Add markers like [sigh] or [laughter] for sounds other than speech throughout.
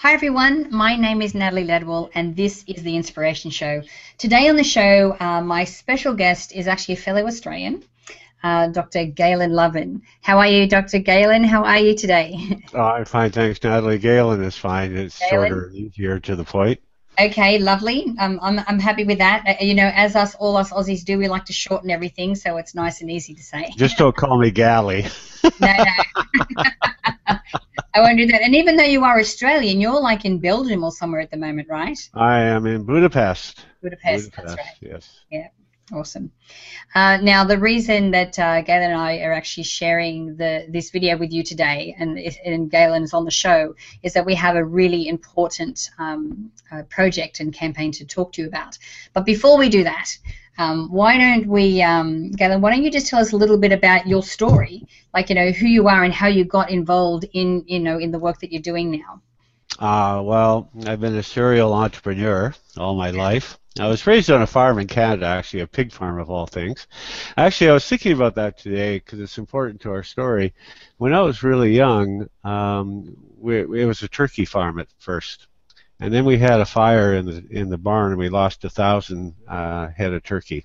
Hi everyone, my name is Natalie Ledwell and this is The Inspiration Show. Today on the show, uh, my special guest is actually a fellow Australian, uh, Dr. Galen Loven. How are you, Dr. Galen? How are you today? [laughs] Oh, I'm fine, thanks, Natalie. Galen is fine. It's Galen? shorter and easier to the point. Okay, lovely. Um, I'm, I'm happy with that. Uh, you know, as us all us Aussies do, we like to shorten everything so it's nice and easy to say. Just don't call me Galley. [laughs] no, no. [laughs] I won't do that. And even though you are Australian, you're like in Belgium or somewhere at the moment, right? I am in Budapest. Budapest, that's right. Yes. Yeah, awesome. Uh, now, the reason that uh, Galen and I are actually sharing the this video with you today, and, and Galen is on the show, is that we have a really important um, uh, project and campaign to talk to you about. But before we do that, um, why don't we, um, Galen? Why don't you just tell us a little bit about your story, like you know who you are and how you got involved in you know in the work that you're doing now. Uh, well, I've been a serial entrepreneur all my life. I was raised on a farm in Canada, actually, a pig farm of all things. Actually, I was thinking about that today because it's important to our story. When I was really young, um, we, it was a turkey farm at first. And then we had a fire in the in the barn, and we lost a thousand uh, head of turkey.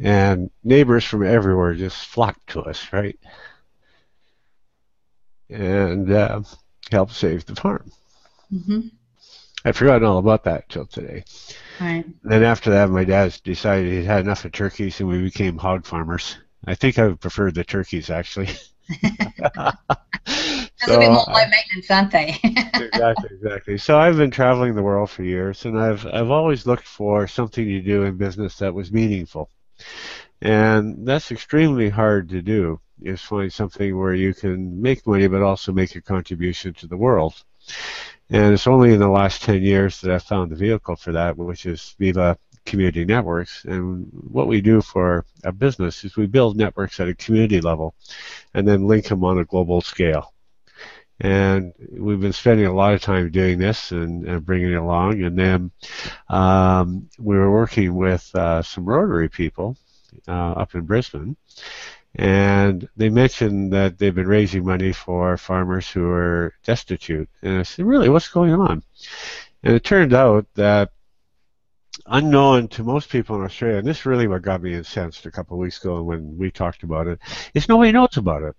And neighbors from everywhere just flocked to us, right? And uh, helped save the farm. Mm-hmm. I'd forgotten all about that till today. Right. Then after that, my dad decided he'd had enough of turkeys, and we became hog farmers. I think I preferred the turkeys actually. [laughs] [laughs] That's a bit more low uh, maintenance, aren't they? [laughs] exactly, exactly. So I've been traveling the world for years, and I've I've always looked for something to do in business that was meaningful, and that's extremely hard to do. Is find something where you can make money but also make a contribution to the world. And it's only in the last 10 years that I've found the vehicle for that, which is Viva Community Networks. And what we do for a business is we build networks at a community level and then link them on a global scale. And we've been spending a lot of time doing this and, and bringing it along. And then um, we were working with uh, some Rotary people uh, up in Brisbane. And they mentioned that they've been raising money for farmers who are destitute. And I said, really, what's going on? And it turned out that unknown to most people in Australia, and this is really what got me incensed a couple of weeks ago when we talked about it, is nobody knows about it.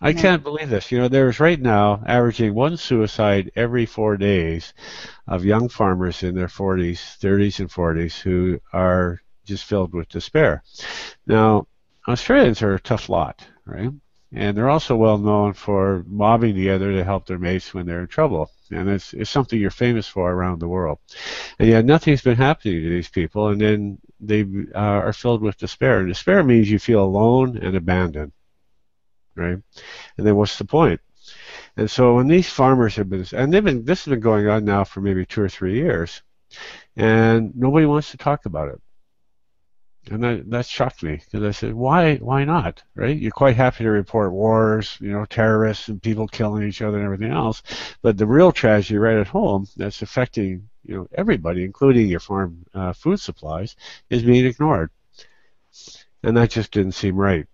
I Yeah. can't believe this. You know, there's right now averaging one suicide every four days of young farmers in their 40s, 30s, and 40s who are just filled with despair. Now, Australians are a tough lot, right? And they're also well known for mobbing together to help their mates when they're in trouble. And it's, it's something you're famous for around the world. And yet nothing's been happening to these people, and then they uh, are filled with despair. And despair means you feel alone and abandoned, right? And then what's the point? And so when these farmers have been, and they've been, this has been going on now for maybe two or three years, and nobody wants to talk about it. And that, that shocked me because I said, why, why not? Right? You're quite happy to report wars, you know, terrorists and people killing each other and everything else, but the real tragedy right at home that's affecting you know everybody, including your farm uh, food supplies, is being ignored, and that just didn't seem right.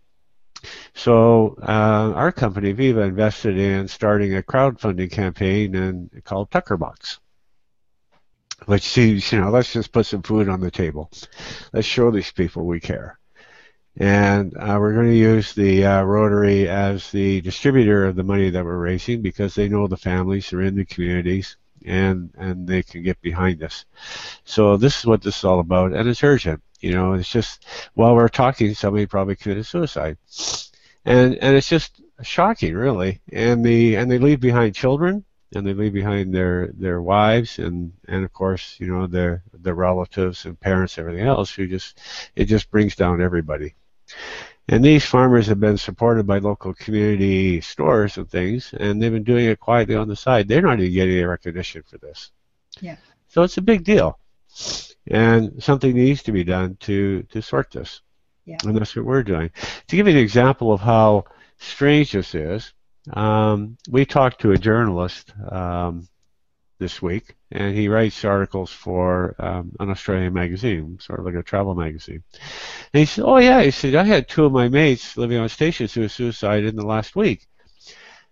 So uh, our company Viva invested in starting a crowdfunding campaign and called Tuckerbox which seems, you know, let's just put some food on the table. Let's show these people we care. And uh, we're going to use the uh, Rotary as the distributor of the money that we're raising because they know the families are in the communities and and they can get behind us. So this is what this is all about, and it's urgent. You know, it's just while we're talking, somebody probably committed suicide, and and it's just shocking, really. And the and they leave behind children and they leave behind their their wives and and of course you know their their relatives and parents everything else who just it just brings down everybody. And these farmers have been supported by local community stores and things and they've been doing it quietly on the side. They're not even getting any recognition for this. Yeah. so it's a big deal and something needs to be done to to sort this Yeah. and that's what we're doing to give you an example of how strange this is um, we talked to a journalist um, this week, and he writes articles for um, an Australian magazine, sort of like a travel magazine. And he said, "Oh yeah," he said, "I had two of my mates living on stations who suicided in the last week."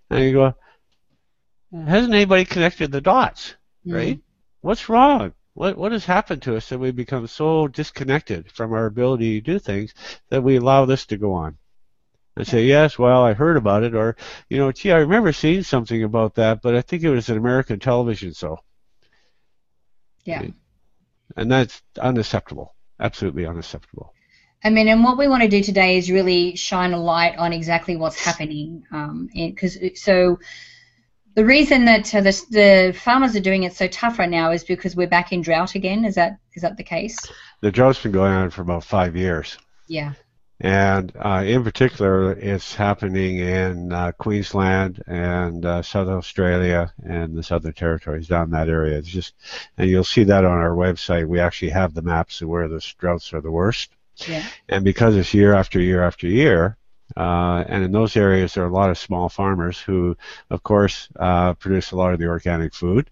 And you go, hasn't anybody connected the dots, Mm. right? What's wrong? What what has happened to us that we become so disconnected from our ability to do things that we allow this to go on? And say, yes, well, I heard about it, or you know, gee, I remember seeing something about that, but I think it was an American television show. Yeah. And that's unacceptable. Absolutely unacceptable. I mean, and what we want to do today is really shine a light on exactly what's happening. Because um, so the reason that uh, the, the farmers are doing it so tough right now is because we're back in drought again. Is that is that the case? The drought's been going on for about five years. Yeah. And uh, in particular, it's happening in uh, Queensland and uh, South Australia and the Southern Territories down that area. It's just, and you'll see that on our website. We actually have the maps of where the droughts are the worst. Yeah. And because it's year after year after year, uh, and in those areas there are a lot of small farmers who, of course, uh, produce a lot of the organic food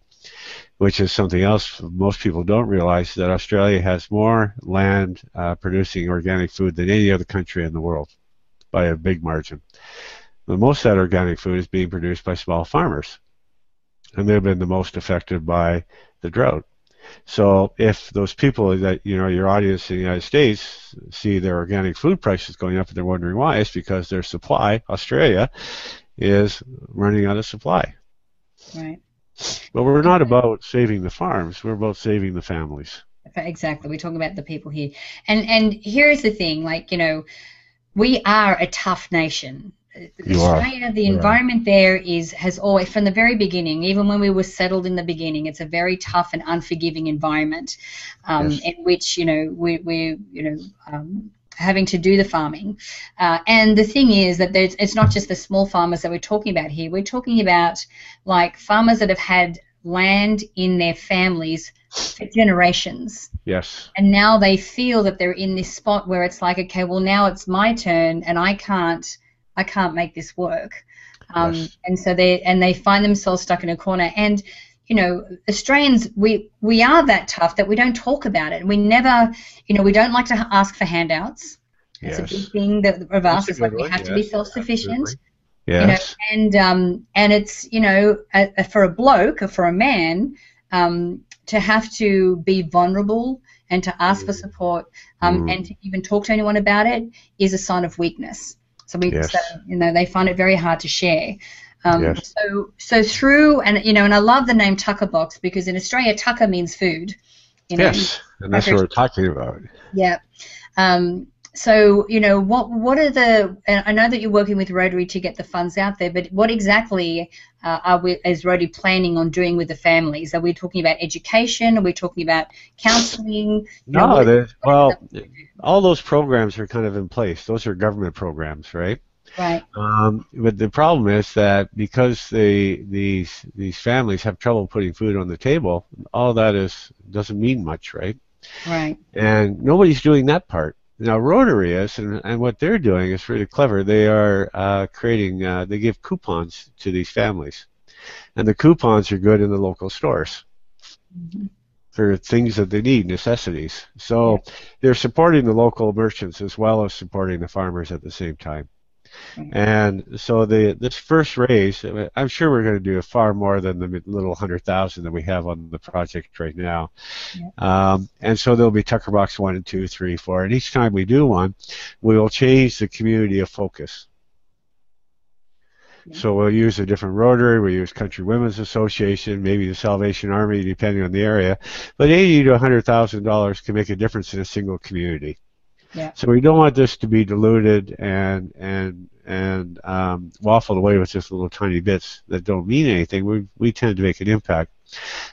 which is something else most people don't realize that Australia has more land uh, producing organic food than any other country in the world by a big margin. But most of that organic food is being produced by small farmers, and they've been the most affected by the drought. So if those people that you know your audience in the United States see their organic food prices going up and they're wondering why, it's because their supply, Australia, is running out of supply. Right. But we're not about saving the farms. We're about saving the families. Exactly. We're talking about the people here. And and here's the thing, like, you know, we are a tough nation. You Australia, are. the You environment there is has always from the very beginning, even when we were settled in the beginning, it's a very tough and unforgiving environment um, Yes. in which, you know, we we you know um, having to do the farming. Uh, and the thing is that there's, it's not just the small farmers that we're talking about here. We're talking about like farmers that have had land in their families for generations. Yes. And now they feel that they're in this spot where it's like, okay, well now it's my turn and I can't, I can't make this work. Um, Yes. And so they and they find themselves stuck in a corner. And you know, Australians, we we are that tough that we don't talk about it. We never, you know, we don't like to ask for handouts. It's Yes. a big thing that of us. a It's like we have to be self-sufficient. absolutely. You know, and um, and it's you know a, a- for a bloke or for a man um, to have to be vulnerable and to ask for Mm. support um, Mm. and to even talk to anyone about it is a sign of weakness. So we, Yes. so, you know, they find it very hard to share. Um, Yes. So so through and you know, and I love the name Tucker Box because in Australia Tucker means food. You know, Yes. And that's what we're talking about. yeah. Um, so you know what what are the and I know that you're working with Rotary to get the funds out there, but what exactly uh, are we is Rotary planning on doing with the families? Are we talking about education? Are we talking about counselling? You know, No, what- well, all those programs are kind of in place. Those are government programs, right? right, Um, but the problem is that because they these these families have trouble putting food on the table, all that is doesn't mean much, right? right, and nobody's doing that part. Now Rotary is, and, and what they're doing is really clever. They are uh, creating, uh, they give coupons to these families, and the coupons are good in the local stores Mhm. for things that they need, necessities. So they're supporting the local merchants as well as supporting the farmers at the same time. Right. And so the this first raise, I'm sure we're going to do far more than the little hundred thousand that we have on the project right now. Um, and so there'll be Tucker Box one and two, three, four, and each time we do one, we will change the community of focus. Yeah. So we'll use a different Rotary, we'll use Country Women's Association, maybe the Salvation Army, depending on the area. But eighty to hundred thousand dollars can make a difference in a single community. Yeah. So we don't want this to be diluted and and and um, waffled away with just little tiny bits that don't mean anything. We we tend to make an impact.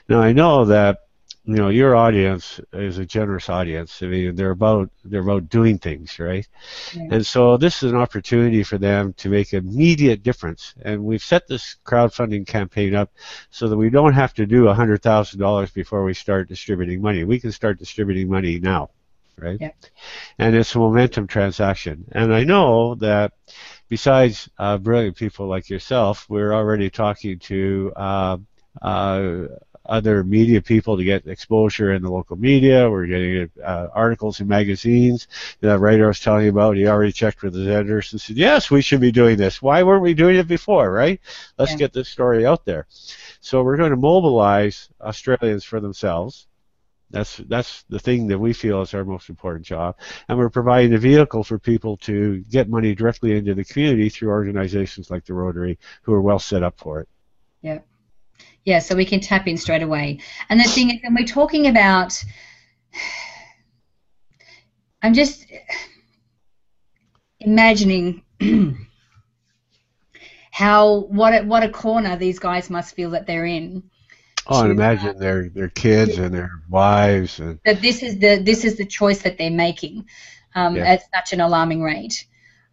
Now I know that you know your audience is a generous audience. I mean they're about they're about doing things, right? Yeah. And so this is an opportunity for them to make immediate difference. And we've set this crowdfunding campaign up so that we don't have to do hundred thousand dollars before we start distributing money. We can start distributing money now, right? Yeah. And it's a momentum transaction. And I know that besides uh, brilliant people like yourself, we're already talking to uh, uh, other media people to get exposure in the local media. We're getting uh, articles in magazines. The writer I was telling you about, he already checked with his editors and said, yes, we should be doing this. Why weren't we doing it before, right? Let's yeah. get this story out there. So we're going to mobilize Australians for themselves that's that's the thing that we feel is our most important job, and we're providing a vehicle for people to get money directly into the community through organizations like the Rotary, who are well set up for it. Yeah, yeah. So we can tap in straight away. And the thing is, we're talking about. I'm just imagining [clears throat] how what a, what a corner these guys must feel that they're in Oh, and imagine their their kids and their wives and that this is the this is the choice that they're making um, at such an alarming rate.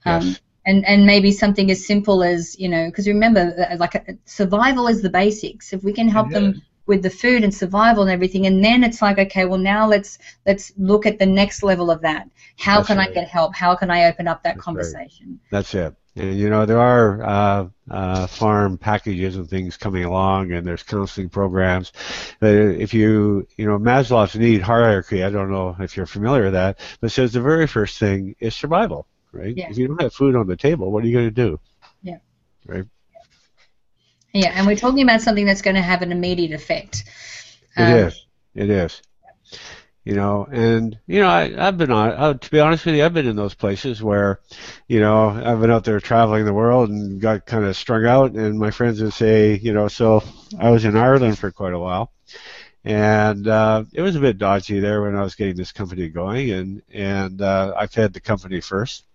Um, yes. And, and maybe something as simple as you know because remember uh, like uh, survival is the basics if we can help them with the food and survival and everything and then it's like okay well now let's let's look at the next level of that how That's can right. i get help how can i open up that That's conversation right. That's it you know there are uh, uh, farm packages and things coming along, and there's counseling programs. But if you you know Maslow's need hierarchy, I don't know if you're familiar with that, but says the very first thing is survival, right? Yeah. If you don't have food on the table, what are you going to do? Yeah. Right. Yeah, and we're talking about something that's going to have an immediate effect. It um, is. It is you know and you know I, i've been on uh, to be honest with you i've been in those places where you know i've been out there traveling the world and got kind of strung out and my friends would say you know so i was in ireland for quite a while. And uh, it was a bit dodgy there when i was getting this company going and and uh, i fed the company first.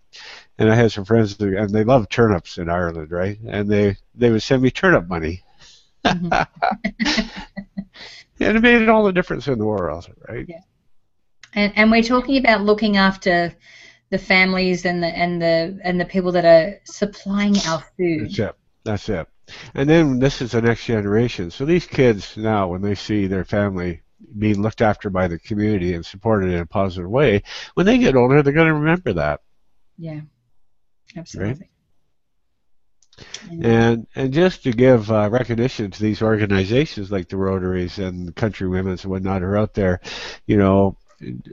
And i had some friends who, and they love turnips in ireland right? And they they would send me turnip money. Mm-hmm. [laughs] and it made all the difference in the world right? Yeah and, and we're talking about looking after the families and the and the and the people that are supplying our food. That's it. That's it. And then this is the next generation. So these kids now, when they see their family being looked after by the community and supported in a positive way, when they get older, they're going to remember that. Yeah, absolutely. Right? And and just to give uh, recognition to these organizations like the Rotaries and Country Women's and whatnot are out there, you know,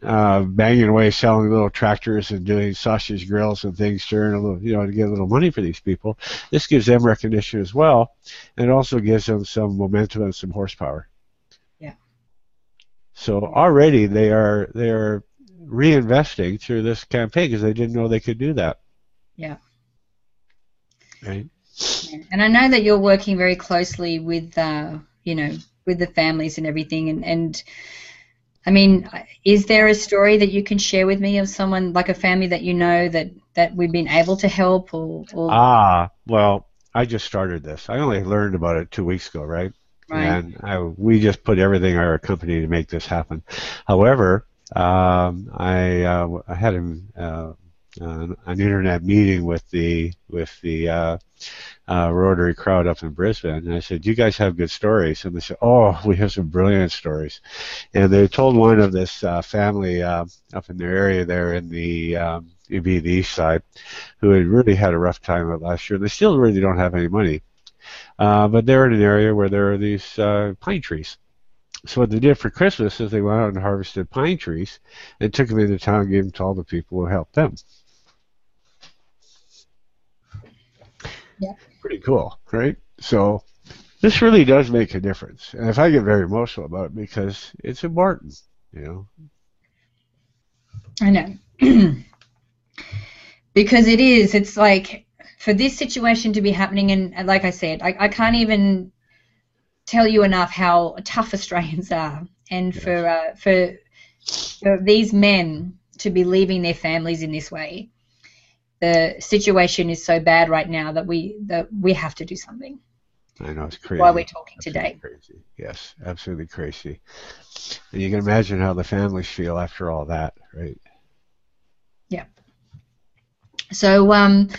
uh, banging away selling little tractors and doing sausage grills and things to earn a little, you know, to get a little money for these people. This gives them recognition as well, and it also gives them some momentum and some horsepower. Yeah. So already they are they are reinvesting through this campaign because they didn't know they could do that. Yeah. Right. And I know that you're working very closely with, uh, you know, with the families and everything, and and I mean, is there a story that you can share with me of someone like a family that you know that that we've been able to help or, or... ah well I just started this. I only learned about it two weeks ago right, right. and I, we just put everything in our company to make this happen. However um, I, uh, I had a, uh, an internet meeting with the with the uh, uh, Rotary crowd up in Brisbane, and I said, "You guys have good stories," and they said, "Oh, [laughs] we have some brilliant stories," and they told one of this uh, family uh, up in their area there in the um, be the east side, who had really had a rough time of last year. They still really don't have any money, uh, but they're in an area where there are these uh, pine trees. So what they did for Christmas is they went out and harvested pine trees and took them into town and gave them to all the people who helped them. Yeah. Pretty cool, right? So this really does make a difference. And if I get very emotional about it because it's important, you know. I know. [clears throat] because it is, it's like for this situation to be happening and like I said, I, I can't even tell you enough how tough Australians are. And yes. for, uh, for for these men to be leaving their families in this way the situation is so bad right now that we that we have to do something. I know it's crazy. Why we're talking absolutely today. Crazy. Yes, absolutely crazy. And you can imagine how the families feel after all that, right? Yeah. So, um,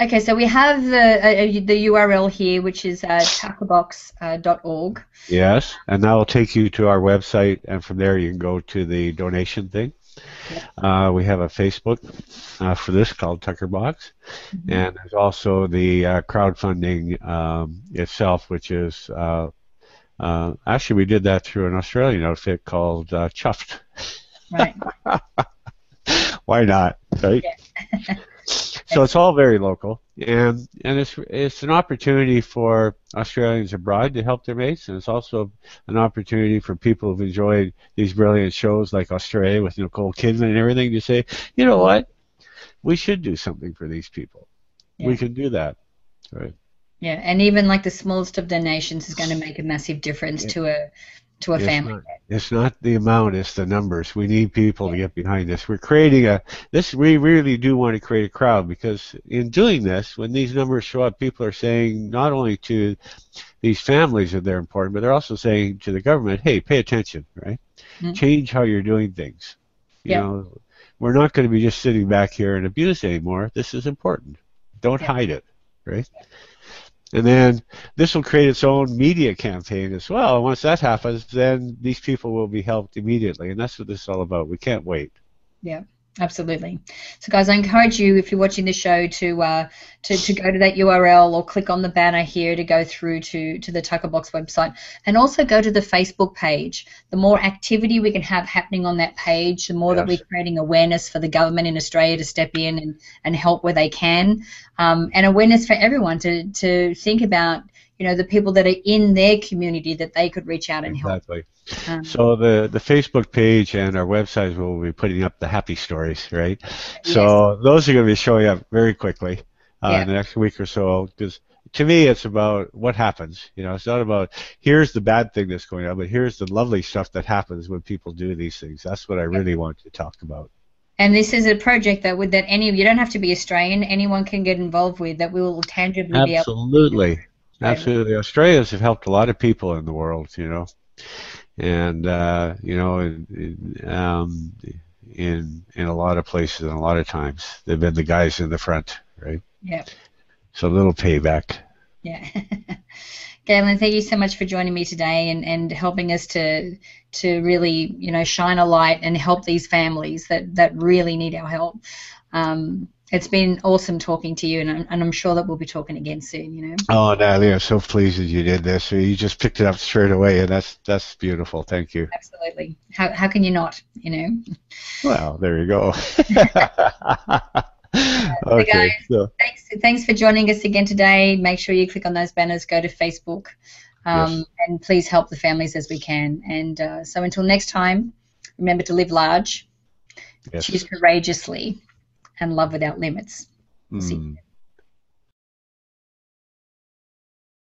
okay, so we have the uh, the URL here, which is uh, tuckerbox.org. Uh, yes, and that will take you to our website, and from there you can go to the donation thing. Uh, we have a Facebook uh, for this called Tucker Box, mm-hmm. and there's also the uh, crowdfunding um, itself, which is uh, Uh, actually, we did that through an Australian outfit called uh, Chuffed. Right. [laughs] Why not, right? Yeah. [laughs] so it's all very local, and and it's it's an opportunity for Australians abroad to help their mates, and it's also an opportunity for people who've enjoyed these brilliant shows like Australia with Nicole Kidman and everything to say, you know what, we should do something for these people. Yeah. We can do that, right? Yeah, and even like the smallest of donations is going to make a massive difference to a to a It's family. not, it's not the amount, it's the numbers. We need people to get behind this. We're creating a this we really do want to create a crowd because in doing this, when these numbers show up, people are saying not only to these families that they're important, but they're also saying to the government, hey, pay attention, right? Mhm. Change how you're doing things. You Yeah. know, we're not going to be just sitting back here and abuse anymore. This is important. Don't Yeah. hide it, right? And then this will create its own media campaign as well. And once that happens, then these people will be helped immediately. And that's what this is all about. We can't wait. Absolutely. So, guys, I encourage you, if you're watching the show, to uh, to, to go to that URL or click on the banner here to go through to, to the Tucker Box website, and also go to the Facebook page. The more activity we can have happening on that page, the more that we're creating awareness for the government in Australia to step in and, and help where they can, um, and awareness for everyone to, to think about, you know, the people that are in their community that they could reach out and help. Exactly. Um, So the, the Facebook page and our website will be putting up the happy stories, right? So those are going to be showing up very quickly uh, Yeah. in the next week or so. Because to me, it's about what happens. You know, it's not about here's the bad thing that's going on, but here's the lovely stuff that happens when people do these things. That's what I really want to talk about. And this is a project that would that any of you don't have to be Australian, anyone can get involved with that we will tangibly be able. Absolutely. Absolutely. Australians have helped a lot of people in the world, you know. And, uh, you know, in, in, um, in, in a lot of places and a lot of times, they've been the guys in the front, right? Yeah, So a little payback. yeah. [laughs] Galen, thank you so much for joining me today and, and helping us to to really you know shine a light and help these families that, that really need our help. Um, it's been awesome talking to you, and I'm, and I'm sure that we'll be talking again soon. You know. Oh, Natalie, I'm so pleased that you did this. You just picked it up straight away, and that's that's beautiful. Thank you. Absolutely. How, how can you not? You know. Well, there you go. [laughs] [laughs] okay, guys. so Thanks, thanks for joining us again today. Make sure you click on those banners, go to Facebook, um, Yes. and please help the families as we can. And uh, so until next time, remember to live large, yes. choose courageously, and love without limits. Mm.